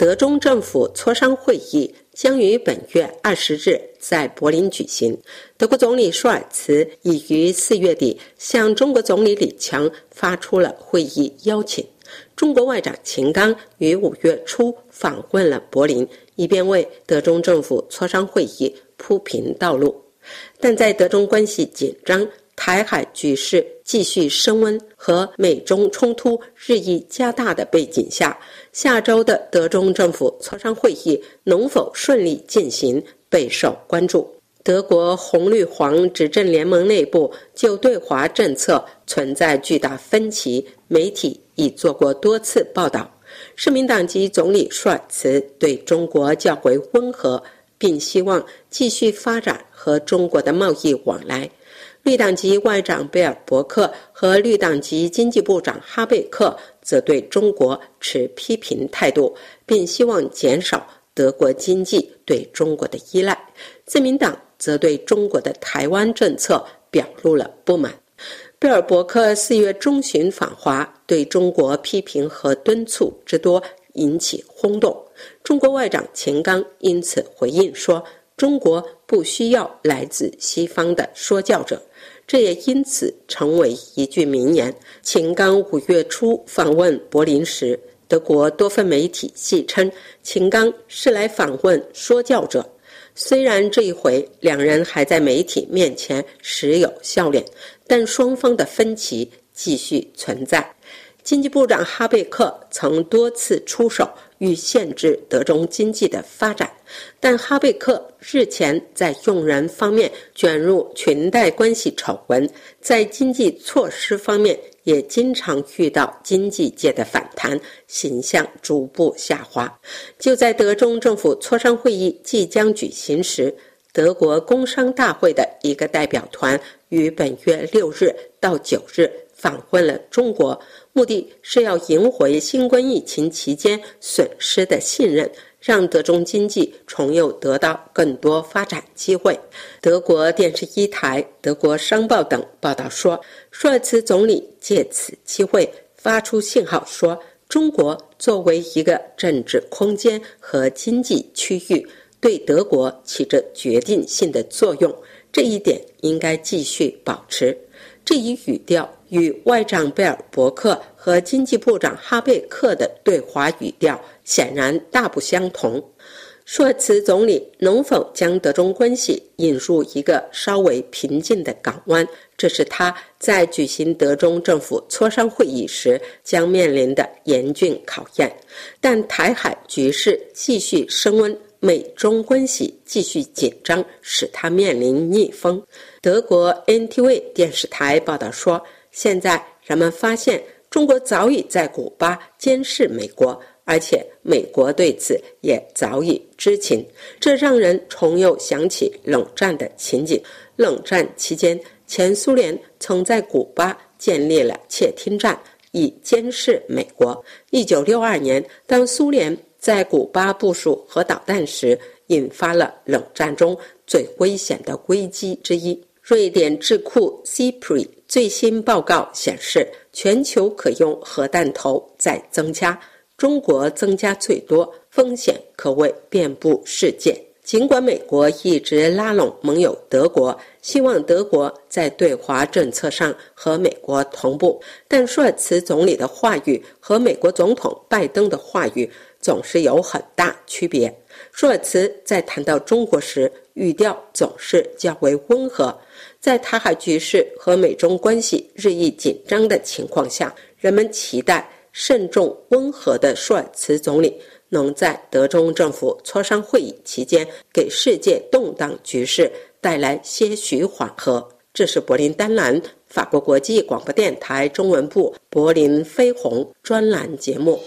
德中政府磋商会议将于本月二十日在柏林举行。德国总理舒尔茨已于四月底向中国总理李强发出了会议邀请。中国外长秦刚于五月初访问了柏林，以便为德中政府磋商会议铺平道路。但在德中关系紧张、台海局势继续升温和美中冲突日益加大的背景下，下周的德中政府磋商会议能否顺利进行备受关注。德国红绿黄执政联盟内部就对华政策存在巨大分歧，媒体已做过多次报道。社民党籍总理舒尔茨对中国较为温和，并希望继续发展和中国的贸易往来。绿党籍外长贝尔伯克和绿党籍经济部长哈贝克则对中国持批评态度，并希望减少德国经济对中国的依赖。自民党。则对中国的台湾政策表露了不满。贝尔伯克四月中旬访华，对中国批评和敦促之多引起轰动。中国外长钱刚因此回应说：“中国不需要来自西方的说教者。”这也因此成为一句名言。秦刚五月初访问柏林时，德国多份媒体戏称秦刚是来访问说教者。虽然这一回两人还在媒体面前时有笑脸，但双方的分歧继续存在。经济部长哈贝克曾多次出手欲限制德中经济的发展，但哈贝克日前在用人方面卷入裙带关系丑闻，在经济措施方面。也经常遇到经济界的反弹，形象逐步下滑。就在德中政府磋商会议即将举行时，德国工商大会的一个代表团于本月六日到九日访问了中国，目的是要赢回新冠疫情期间损失的信任。让德中经济重又得到更多发展机会。德国电视一台、德国商报等报道说，舒尔茨总理借此机会发出信号，说中国作为一个政治空间和经济区域，对德国起着决定性的作用，这一点应该继续保持。这一语调与外长贝尔伯克和经济部长哈贝克的对华语调。显然大不相同。说茨总理能否将德中关系引入一个稍微平静的港湾，这是他在举行德中政府磋商会议时将面临的严峻考验。但台海局势继续升温，美中关系继续紧张，使他面临逆风。德国 NTV 电视台报道说，现在人们发现中国早已在古巴监视美国。而且美国对此也早已知情，这让人重又想起冷战的情景。冷战期间，前苏联曾在古巴建立了窃听站，以监视美国。一九六二年，当苏联在古巴部署核导弹时，引发了冷战中最危险的危机之一。瑞典智库 CPRI 最新报告显示，全球可用核弹头在增加。中国增加最多，风险可谓遍布世界。尽管美国一直拉拢盟友德国，希望德国在对华政策上和美国同步，但舒尔茨总理的话语和美国总统拜登的话语总是有很大区别。舒尔茨在谈到中国时，语调总是较为温和。在台海局势和美中关系日益紧张的情况下，人们期待。慎重温和的舒尔茨总理能在德中政府磋商会议期间给世界动荡局势带来些许缓和。这是柏林丹兰法国国际广播电台中文部柏林飞鸿专栏节目。